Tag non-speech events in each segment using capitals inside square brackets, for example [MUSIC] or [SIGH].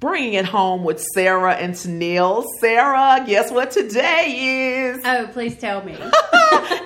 bringing it home with Sarah and Tennille. Sarah, guess what today is? Oh, please tell me. [LAUGHS]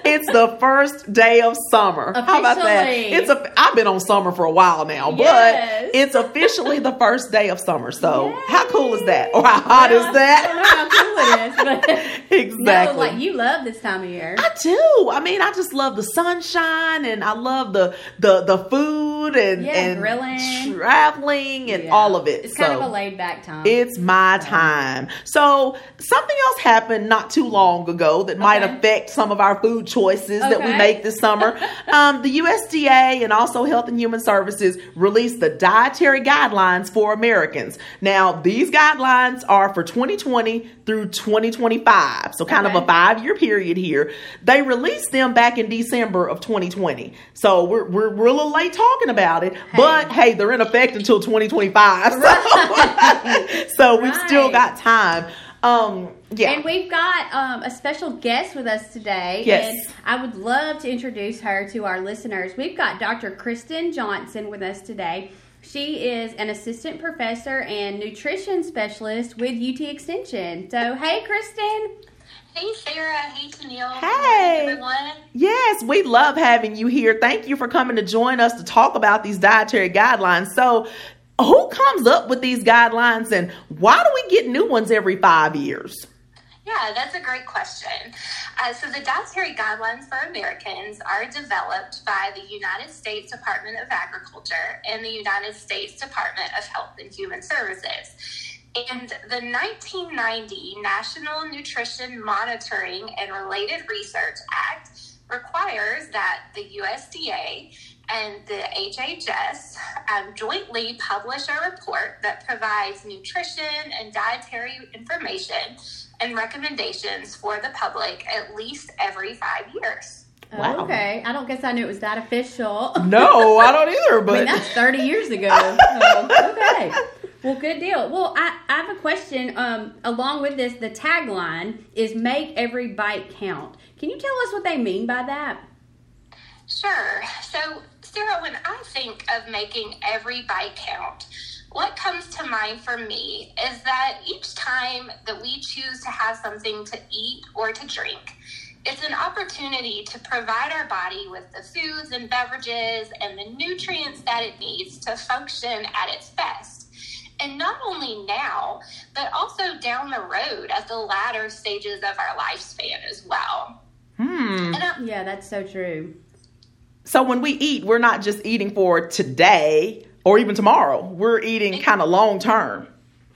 it's the first day of summer. How about that? It's a. I've been on summer for a while now, Yes. but it's officially the first day of summer. So Yay. how cool is that? Or how hot Well, is that? I don't know how cool it is, but [LAUGHS] [LAUGHS] exactly. no, like you love this time of year. I do. I mean, I just love the sunshine and I love the the the food and Yeah, and grilling. traveling and Yeah. all of it. It's kind of a laid back time. It's my time. So something else happened not too long ago that might Okay. affect some of our food choices that we make this summer. [LAUGHS] um, the USDA and also Health and Human Services released the dietary guidelines for Americans. Now these guidelines are for 2020 through 2025, so kind of a five-year period here. They released them back in December of 2020, so we're we're, we're a little late talking about it. But hey, they're in effect until 2025. So, [LAUGHS] so we've still got time. Um, yeah. And we've got um, a special guest with us today. Yes. And I would love to introduce her to our listeners. We've got Dr. Kristen Johnson with us today. She is an assistant professor and nutrition specialist with UT Extension. So, hey, Kristen. Hey Sarah, hey Tennille. Good Hey. everyone. Yes, we love having you here. Thank you for coming to join us to talk about these dietary guidelines. So, who comes up with these guidelines and why do we get new ones every five years? Yeah, that's a great question. Uh, so, the dietary guidelines for Americans are developed by the United States Department of Agriculture and the United States Department of Health and Human Services. And the 1990 National Nutrition Monitoring and Related Research Act requires that the USDA and the HHS um, jointly publish a report that provides nutrition and dietary information and recommendations for the public at least every five years. Wow. Okay. I don't guess I knew it was that official. No, I don't either, [LAUGHS] I mean, but that's 30 years ago. So, okay. Well, good deal. Well, I, I have a question. Um, along with this, the tagline is make every bite count. Can you tell us what they mean by that? Sure. So, Sarah, when I think of making every bite count, what comes to mind for me is that each time that we choose to have something to eat or to drink, it's an opportunity to provide our body with the foods and beverages and the nutrients that it needs to function at its best. And not only now, but also down the road at the latter stages of our lifespan as well. hmm. And Yeah, that's so true. So when we eat, we're not just eating for today or even tomorrow. We're eating kind of long term.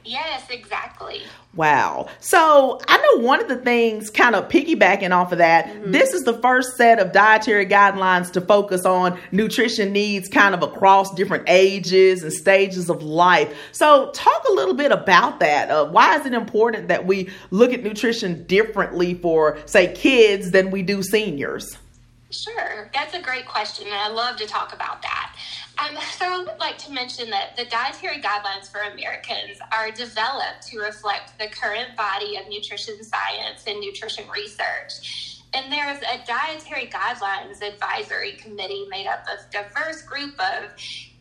yes, exactly. Wow. So I know one of the things, kind of piggybacking off of that, this is the first set of dietary guidelines to focus on nutrition needs kind of across different ages and stages of life. So talk a little bit about that. Uh, why is it important that we look at nutrition differently for, say, kids than we do seniors? Sure, that's a great question, and I love to talk about that. Um, so, I would like to mention that the dietary guidelines for Americans are developed to reflect the current body of nutrition science and nutrition research. And there's a dietary guidelines advisory committee made up of diverse group of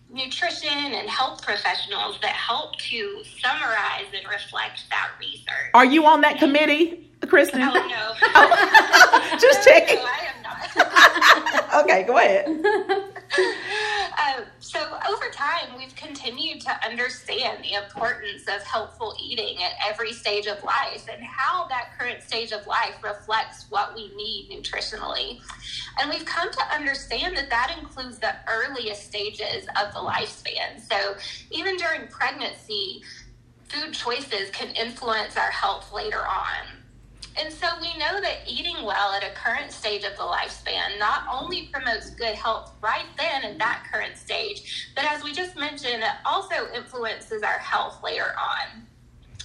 nutrition and health professionals that help to summarize and reflect that research. Are you on that committee, Kristen? Oh no, [LAUGHS] [LAUGHS] Just [LAUGHS] checking. No, not. [LAUGHS] Okay, go ahead. Uh, [LAUGHS] so over time, we've continued to understand the importance of healthful eating at every stage of life and how that current stage of life reflects what we need nutritionally. And we've come to understand that that includes the earliest stages of the lifespan. So even during pregnancy, food choices can influence our health later on. And so we know that eating well at a current stage of the lifespan not only promotes good health right then at that current stage, but as we just mentioned, it also influences our health later on.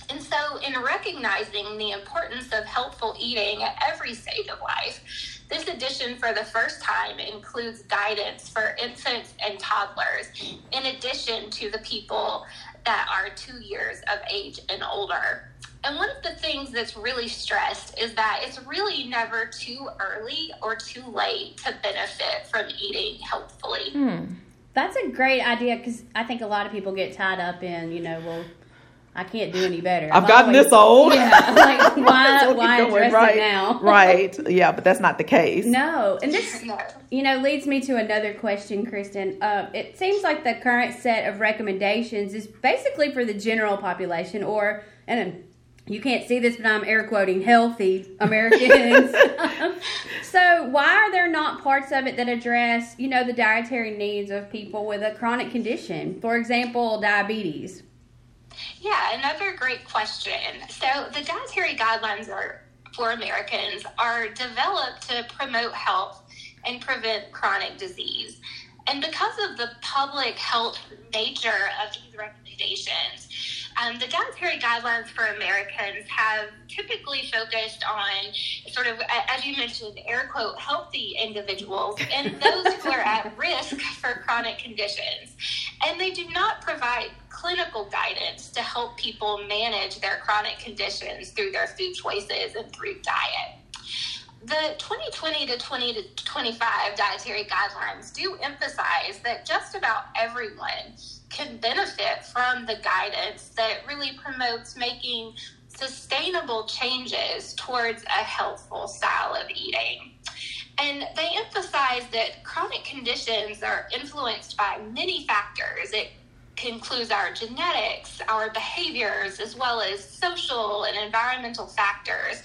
And so, in recognizing the importance of healthful eating at every stage of life, this edition for the first time includes guidance for infants and toddlers, in addition to the people that are two years of age and older. And one of the things that's really stressed is that it's really never too early or too late to benefit from eating healthfully. Hmm. That's a great idea because I think a lot of people get tied up in, you know, well, I can't do any better. I've gotten this old. Yeah, like [LAUGHS] why why address right, it now? [LAUGHS] right. Yeah, but that's not the case. No, and this you know leads me to another question, Kristen. Uh, it seems like the current set of recommendations is basically for the general population, or and you can't see this, but I'm air quoting healthy Americans. [LAUGHS] so why are there not parts of it that address you know the dietary needs of people with a chronic condition, for example, diabetes? Yeah, another great question. So the dietary guidelines are for Americans are developed to promote health and prevent chronic disease. And because of the public health nature of these recommendations, um, the dietary guidelines for Americans have typically focused on sort of, as you mentioned, air quote, healthy individuals and those who are at [LAUGHS] risk for chronic conditions. And they do not provide clinical guidance to help people manage their chronic conditions through their food choices and through diet. The 2020 to 2025 dietary guidelines do emphasize that just about everyone can benefit from the guidance that really promotes making sustainable changes towards a healthful style of eating. And they emphasize that chronic conditions are influenced by many factors. It includes our genetics, our behaviors, as well as social and environmental factors.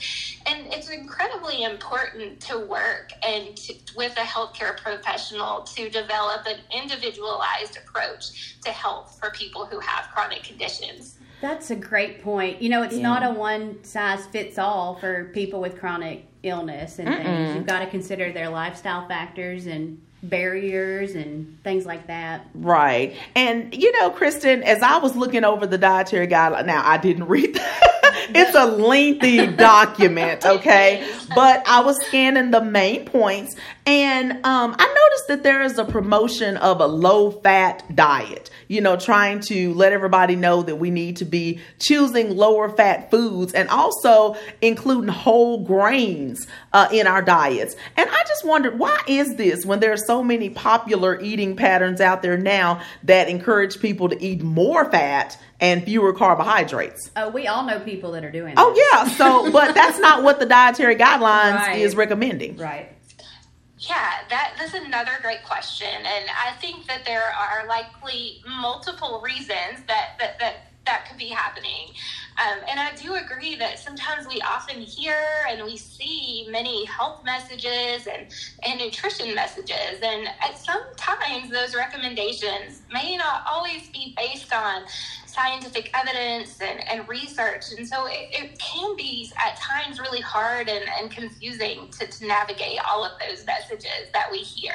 And it's incredibly important to work and to, with a healthcare professional to develop an individualized approach to health for people who have chronic conditions. That's a great point. You know, it's Yeah. not a one size fits all for people with chronic illness and things. You've got to consider their lifestyle factors and barriers and things like that. Right. And you know, Kristen, as I was looking over the dietary guideline, now I didn't read that. It's a lengthy document, okay? But I was scanning the main points and um, I noticed that there is a promotion of a low fat diet, you know, trying to let everybody know that we need to be choosing lower fat foods and also including whole grains uh, in our diets. And I just wondered, why is this when there are so many popular eating patterns out there now that encourage people to eat more fat and fewer carbohydrates? Oh, we all know people that are doing oh, that. Oh, yeah. So, but that's not what the dietary guidelines Right. is recommending. Right. Yeah, that, that's another great question. And I think that there are likely multiple reasons that, that, that, that could be happening. Um, and I do agree that sometimes we often hear and we see many health messages and, and nutrition messages. And at sometimes those recommendations may not always be based on scientific evidence and, and research. And so it, it can be at times really hard and, and confusing to, to navigate all of those messages that we hear.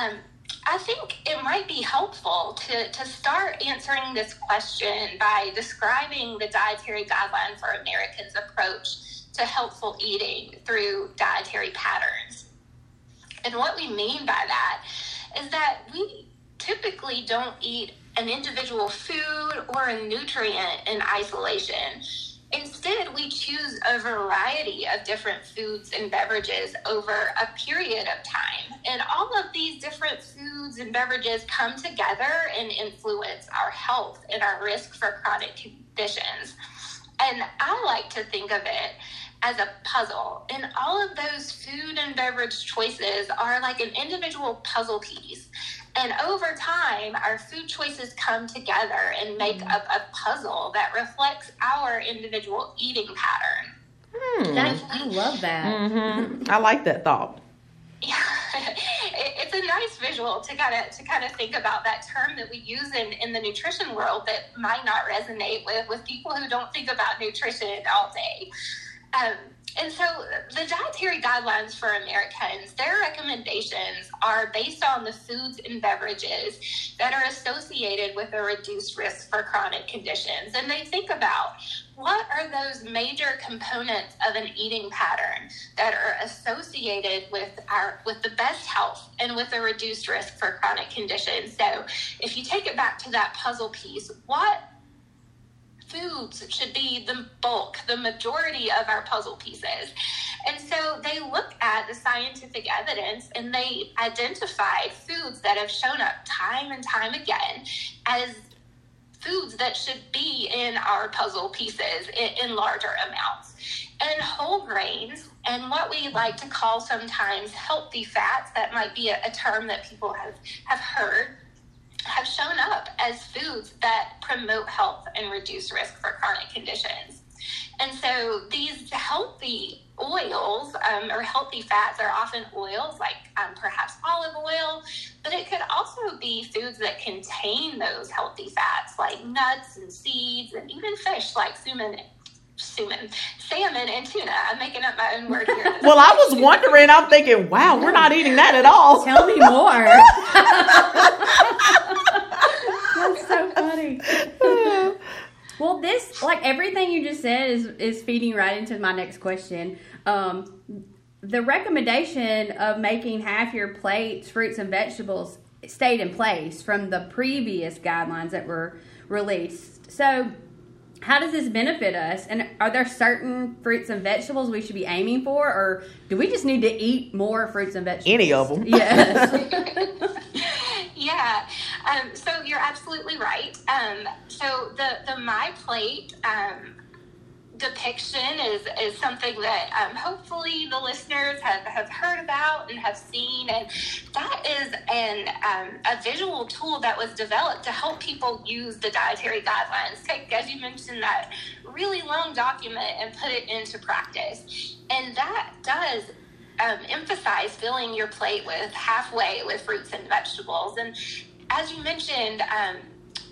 Um, I think it might be helpful to, to start answering this question by describing the dietary guideline for Americans approach to healthful eating through dietary patterns. And what we mean by that is that we typically don't eat an individual food or a nutrient in isolation. Instead, we choose a variety of different foods and beverages over a period of time. And all of these different foods and beverages come together and influence our health and our risk for chronic conditions. And I like to think of it as a puzzle. And all of those food and beverage choices are like an individual puzzle piece. And over time, our food choices come together and make up a puzzle that reflects our individual eating pattern. Hmm. I love that. hmm [LAUGHS] I like that thought. Yeah, [LAUGHS] it, it's a nice visual to kind of to kind of think about that term that we use in, in the nutrition world that might not resonate with with people who don't think about nutrition all day. Um, and so the dietary guidelines for Americans, their recommendations are based on the foods and beverages that are associated with a reduced risk for chronic conditions. And they think about what are those major components of an eating pattern that are associated with our with the best health and with a reduced risk for chronic conditions. So if you take it back to that puzzle piece, what foods should be the bulk, the majority of our puzzle pieces. And so they look at the scientific evidence and they identified foods that have shown up time and time again as foods that should be in our puzzle pieces in, in larger amounts. And whole grains and what we like to call sometimes healthy fats, that might be a, a term that people have, have heard, have shown up as foods that promote health and reduce risk for chronic conditions. And so these healthy oils um, or healthy fats are often oils like um, perhaps olive oil, but it could also be foods that contain those healthy fats like nuts and seeds and even fish like suman salmon, salmon and tuna. I'm making up my own word here. [LAUGHS] well, I was wondering. I'm thinking, wow, we're not eating that at all. Tell me more. [LAUGHS] Funny. [LAUGHS] well, this like everything you just said is is feeding right into my next question. Um, the recommendation of making half your plates fruits and vegetables stayed in place from the previous guidelines that were released. So how does this benefit us? And are there certain fruits and vegetables we should be aiming for, or do we just need to eat more fruits and vegetables? Any of them? Yes. [LAUGHS] [LAUGHS] yeah. Um, so you're absolutely right. Um, so the the my plate. Um, depiction is, is something that um, hopefully the listeners have, have heard about and have seen. And that is an, um, a visual tool that was developed to help people use the dietary guidelines. Take, as you mentioned, that really long document and put it into practice. And that does um, emphasize filling your plate with halfway with fruits and vegetables. And as you mentioned, um,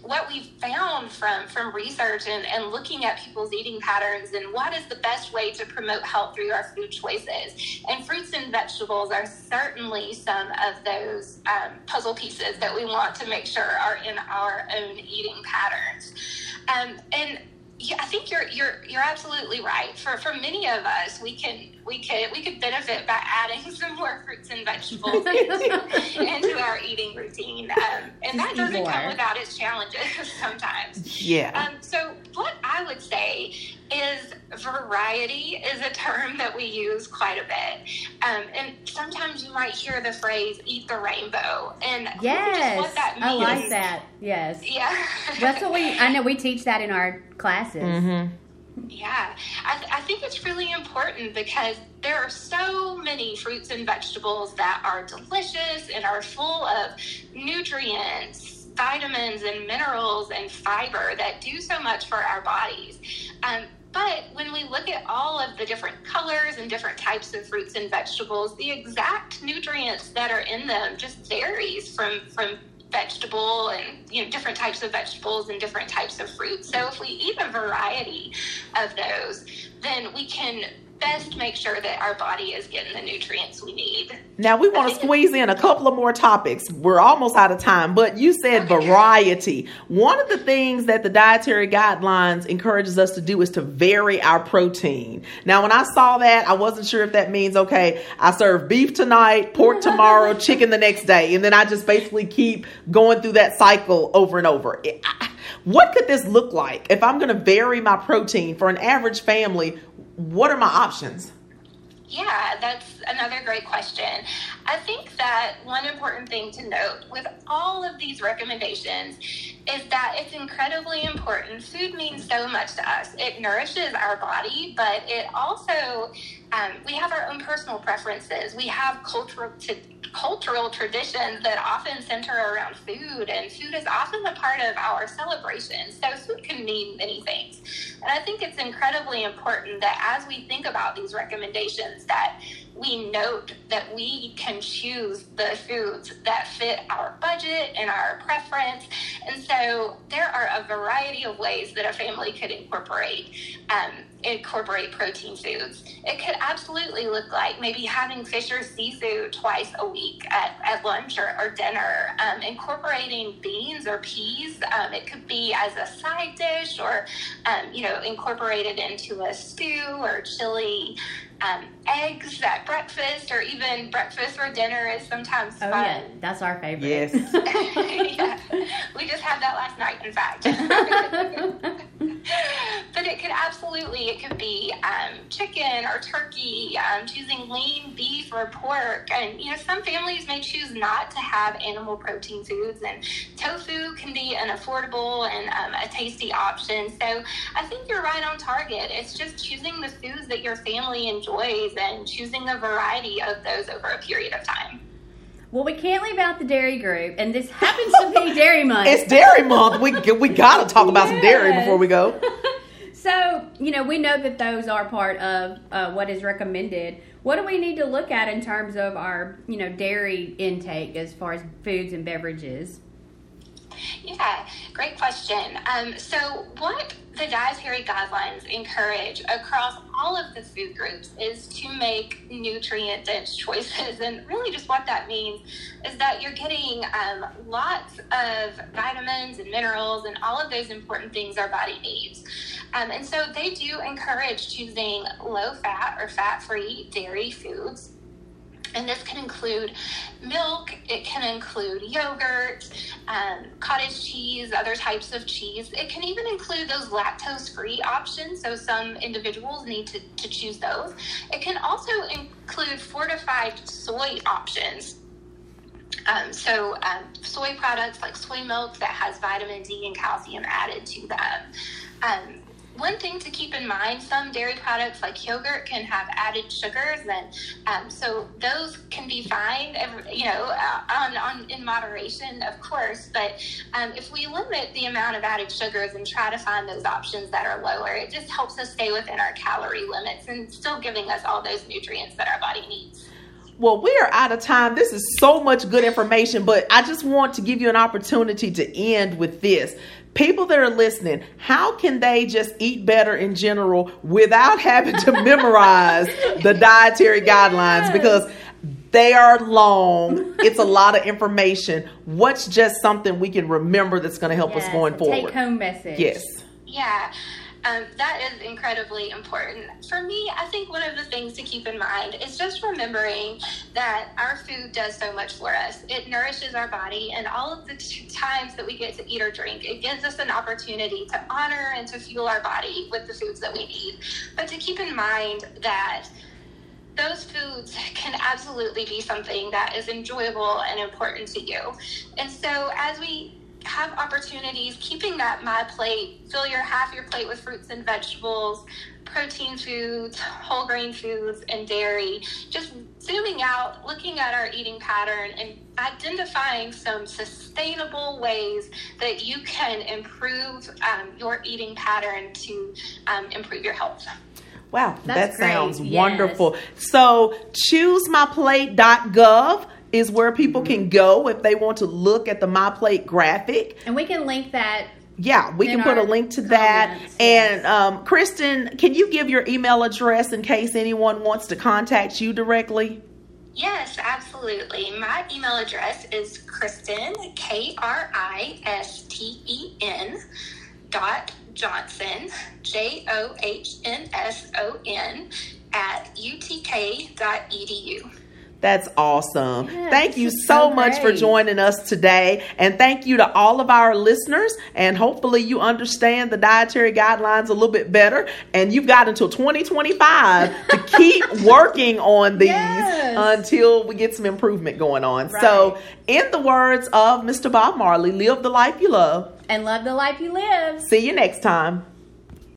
what we've found from from research and, and looking at people's eating patterns and what is the best way to promote health through our food choices and fruits and vegetables are certainly some of those um, puzzle pieces that we want to make sure are in our own eating patterns um, and yeah, I think you're you're you're absolutely right. For for many of us, we can we could we could benefit by adding [LAUGHS] some more fruits and vegetables into, [LAUGHS] into our eating routine, um, and that doesn't come without its challenges [LAUGHS] sometimes. Yeah. Um, so what I would say is variety is a term that we use quite a bit, um, and sometimes you might hear the phrase "eat the rainbow," and yes, what that means. I like that. Yes. Yeah. That's what we. I know we teach that in our classes. Mm-hmm. Yeah, I, th- I, think it's really important because there are so many fruits and vegetables that are delicious and are full of nutrients, vitamins, and minerals and fiber that do so much for our bodies. Um, but when we look at all of the different colors and different types of fruits and vegetables, the exact nutrients that are in them just varies from, from vegetable and you know different types of vegetables and different types of fruits. So if we eat a variety of those, then we can best make sure that our body is getting the nutrients we need. Now we want to squeeze in a couple of more topics. We're almost out of time, but you said okay. variety. One of the things that the dietary guidelines encourages us to do is to vary our protein. Now when I saw that, I wasn't sure if that means okay, I serve beef tonight, pork tomorrow, [LAUGHS] chicken the next day, and then I just basically keep going through that cycle over and over. What could this look like if I'm going to vary my protein for an average family? What are my options? Yeah, that's another great question. I think that one important thing to note with all of these recommendations is that it's incredibly important. Food means so much to us. It nourishes our body, but it also, um, we have our own personal preferences. We have cultural, t- cultural traditions that often center around food, and food is often a part of our celebrations. So, food can mean many things. And I think it's incredibly important that as we think about these recommendations, that we note that we can choose the foods that fit our budget and our preference. And so there are a variety of ways that a family could incorporate um, incorporate protein foods. It could absolutely look like maybe having fish or seafood twice a week at, at lunch or, or dinner, um, incorporating beans or peas. Um, it could be as a side dish or, um, you know, incorporated into a stew or chili um, eggs at breakfast or even breakfast for dinner is sometimes oh, fun. Yeah, that's our favorite. Yes. [LAUGHS] [LAUGHS] yeah. We just had that last night, in fact. [LAUGHS] but it could absolutely absolutely, it could be um, chicken or turkey, um, choosing lean beef or pork. And, you know, some families may choose not to have animal protein foods, and tofu can be an affordable and um, a tasty option. So I think you're right on target. It's just choosing the foods that your family enjoys and choosing a variety of those over a period of time. Well, we can't leave out the dairy group, and this happens to be Dairy [LAUGHS] Month. It's Dairy Month. We we gotta talk about some dairy before we go. [LAUGHS] So, you know, we know that those are part of uh, what is recommended. What do we need to look at in terms of our, you know, dairy intake as far as foods and beverages? Yeah, great question. Um, so, what the dietary guidelines encourage across all of the food groups is to make nutrient dense choices. And really, just what that means is that you're getting um, lots of vitamins and minerals and all of those important things our body needs. Um, and so, they do encourage choosing low fat or fat free dairy foods. And this can include milk, it can include yogurt, um, cottage cheese, other types of cheese. It can even include those lactose free options, so some individuals need to, to choose those. It can also include fortified soy options. Um, so, um, soy products like soy milk that has vitamin D and calcium added to them. One thing to keep in mind some dairy products like yogurt can have added sugars and um, so those can be fine you know uh, on, on in moderation of course but um, if we limit the amount of added sugars and try to find those options that are lower it just helps us stay within our calorie limits and still giving us all those nutrients that our body needs Well, we are out of time. This is so much good information, but I just want to give you an opportunity to end with this. People that are listening, how can they just eat better in general without [LAUGHS] having to memorize the dietary guidelines? Because they are long. It's a lot of information. What's just something we can remember that's going to help us going forward? Take home message. Yes. Yeah, um, that is incredibly important. For me, I think one of the things to keep in mind is just remembering that our food does so much for us. It nourishes our body, and all of the times that we get to eat or drink, it gives us an opportunity to honor and to fuel our body with the foods that we need. But to keep in mind that those foods can absolutely be something that is enjoyable and important to you. And so as we have opportunities, keeping that my plate, fill your half your plate with fruits and vegetables, protein foods, whole grain foods, and dairy. Just zooming out, looking at our eating pattern and identifying some sustainable ways that you can improve um, your eating pattern to um, improve your health. Wow, That's that sounds great. Yes. wonderful. So, choosemyplate.gov is where people can go if they want to look at the My Plate graphic. And we can link that. Yeah, we can put a link to that. comments, And um, Kristen, can you give your email address in case anyone wants to contact you directly? Yes, absolutely. My email address is Kristen, K R I S T E N, dot Johnson, J O H N S O N, at utk.edu. That's awesome. Yes, thank you so so much for joining us today. And thank you to all of our listeners. And hopefully, you understand the dietary guidelines a little bit better. And you've got until 2025 [LAUGHS] to keep working on these Yes. until we get some improvement going on. So, in the words of Mr. Bob Marley, live the life you love. And love the life you live. See you next time.